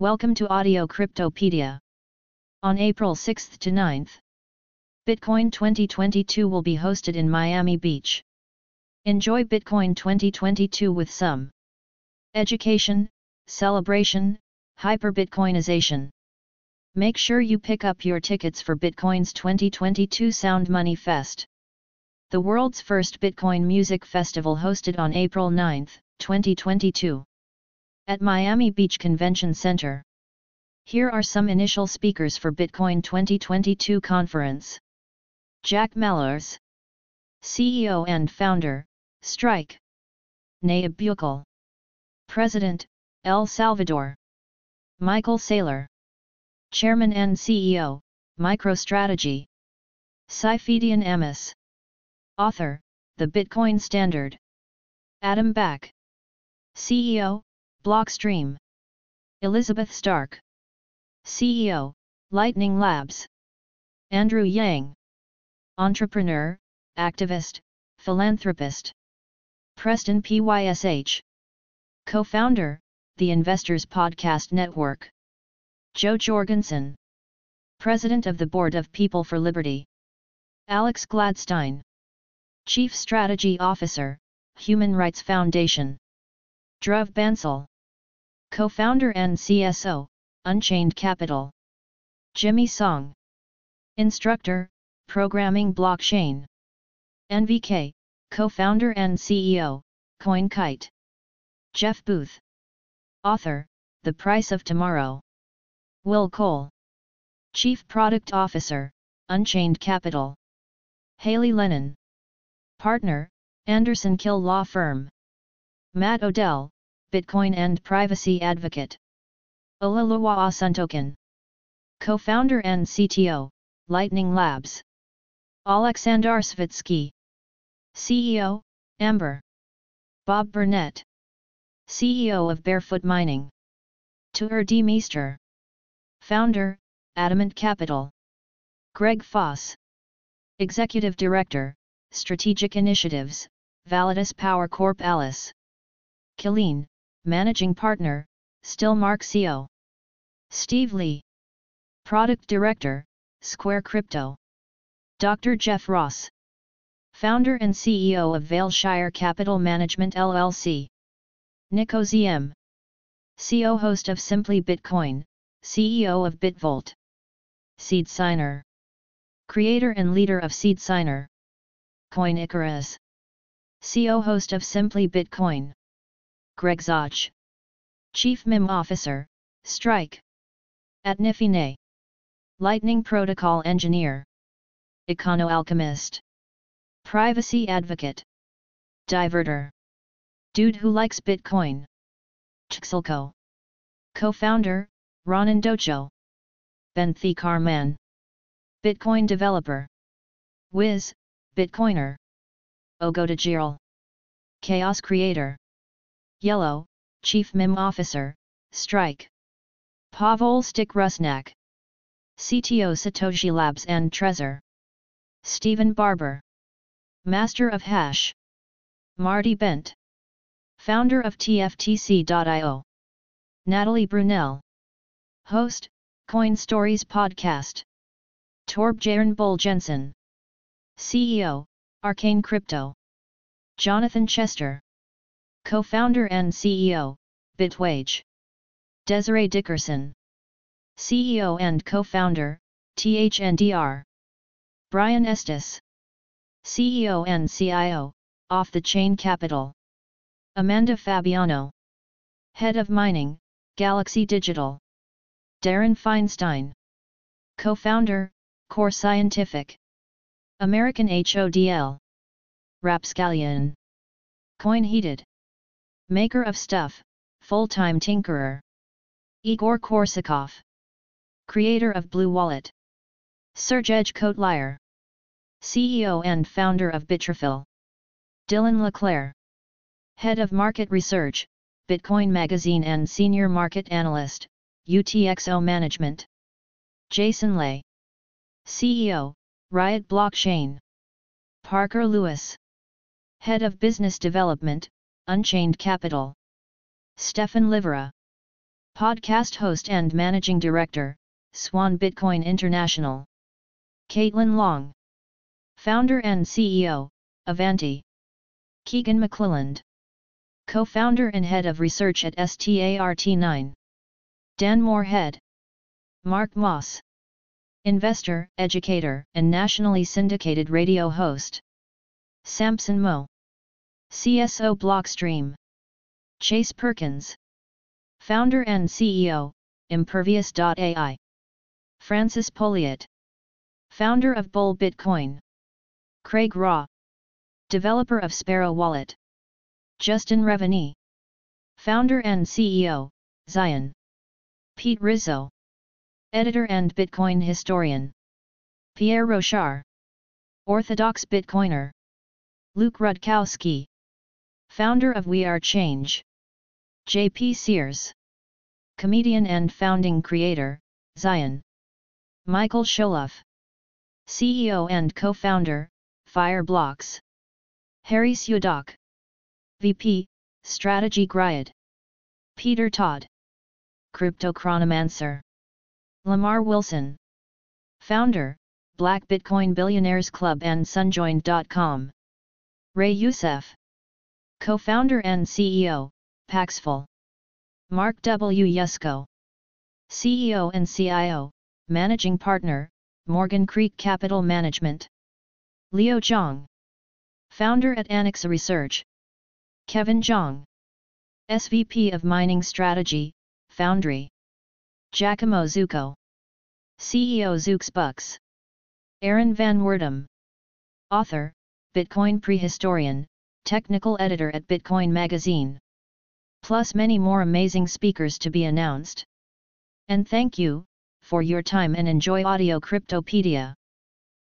Welcome to Audio Cryptopedia. On April 6 to 9th, Bitcoin 2022 will be hosted in Miami Beach. Enjoy Bitcoin 2022 with some education, celebration, hyper-Bitcoinization. Make sure you pick up your tickets for Bitcoin's 2022 Sound Money Fest. The world's first Bitcoin music festival hosted on April 9, 2022 at Miami Beach Convention Center. Here are some initial speakers for Bitcoin 2022 conference. Jack Mallers, CEO and founder, Strike. Nayib Bukele, President, El Salvador. Michael Saylor, Chairman and CEO, MicroStrategy. Saifedean Ammous, Author, The Bitcoin Standard. Adam Back, CEO, Blockstream. Elizabeth Stark. CEO, Lightning Labs. Andrew Yang. Entrepreneur, activist, philanthropist. Preston PYSH. Co-founder, The Investors Podcast Network. Jo Jorgensen. President of the Board of People for Liberty. Alex Gladstein. Chief Strategy Officer, Human Rights Foundation. Dhruv Bansal. Co-founder and CSO, Unchained Capital. Jimmy Song. Instructor, Programming Blockchain. NVK, Co-founder and CEO, CoinKite. Jeff Booth. Author, The Price of Tomorrow. Will Cole. Chief Product Officer, Unchained Capital. Hailey Lennon. Partner, Anderson Kill Law Firm. Matt Odell, Bitcoin and Privacy Advocate. Olaoluwa Osuntokun. Co-founder and CTO, Lightning Labs. Alexander Svitsky. CEO, Amber. Bob Burnett. CEO of Barefoot Mining. Tuur Demeester. Founder, Adamant Capital. Greg Foss. Executive Director, Strategic Initiatives, Validus Power Corp Alyse. Killeen, Managing Partner, Stillmark CO. Steve Lee. Product Director, Square Crypto. Dr. Jeff Ross. Founder and CEO of Vailshire Capital Management LLC. Nico ZM. CEO host of Simply Bitcoin, CEO of Bitvolt. Seed Signer. Creator and leader of Seed Signer. Coin Icarus. CEO host of Simply Bitcoin. Greg Zoch. Chief MIM Officer, Strike. At Nifine. Lightning Protocol Engineer. Econo Alchemist. Privacy Advocate. Diverter. Dude who likes Bitcoin. Chxilco. Co-founder, Ronin Dojo. Benthi Carman. Bitcoin developer. Wiz, Bitcoiner. Ogotajirl. Chaos creator. Yellow, Chief MIM Officer, Strike. Pavol Stick Rusnak. CTO Satoshi Labs and Trezor. Stephen Barbour. Master of Hash. Marty Bent. Founder of TFTC.io. Natalie Brunell. Host, Coin Stories Podcast. Torbjørn Bull Jensen. CEO, Arcane Crypto. Jonathan Chester co-founder and CEO, Bitwage. Desiree Dickerson, CEO and co-founder, THNDR. Brian Estes, CEO and CIO, Off the Chain Capital. Amanda Fabiano, Head of Mining, Galaxy Digital. Darin Feinstein, co-founder, Core Scientific. American HODL. Rapscallion. Coin Heated. Maker of Stuff, full-time tinkerer. Igor Korsakov. Creator of Blue Wallet. Sergej Kotliar. CEO and founder of Bitrefill. Dylan LeClair. Head of Market Research, Bitcoin Magazine and Senior Market Analyst, UTXO Management. Jason Les. CEO, Riot Blockchain. Parker Lewis. Head of Business Development, Unchained Capital. Stephan Livera. Podcast host and Managing Director, Swan Bitcoin International. Caitlin Long. Founder and CEO, Avanti. Keagan McClelland. Co-founder and Head of Research at START9. Dan Morehead. Mark Moss. Investor, educator, and nationally syndicated radio host. Samson Mow. CSO Blockstream. Chase Perkins. Founder and CEO, Impervious.ai. Francis Pouliot. Founder of Bull Bitcoin. Craig Raw. Developer of Sparrow Wallet. Justin Rezvani. Founder and CEO, Zion. Pete Rizzo. Editor and Bitcoin historian. Pierre Rochard. Orthodox Bitcoiner. Luke Rudkowski. Founder of We Are Change. J.P. Sears. Comedian and founding creator, Zion. Michael Shaulov. CEO and co-founder, Fireblocks. Harry Sudock. VP, Strategy Griid. Peter Todd. Cryptochronomancer. Lamar Wilson. Founder, Black Bitcoin Billionaires Club and Sunjoined.com. Ray Youssef. Co-founder and CEO, Paxful. Mark W. Yusko. CEO and CIO, Managing Partner, Morgan Creek Capital Management. Leo Zhang. Founder at Anicca Research. Kevin Zhang. SVP of Mining Strategy, Foundry. Giacomo Zucco. CEO Zooks Bucks. Aaron Van Wirdum. Author, Bitcoin Prehistorian, Technical Editor at Bitcoin Magazine. Plus many more amazing speakers to be announced. And thank you, for your time and enjoy Audio Cryptopedia.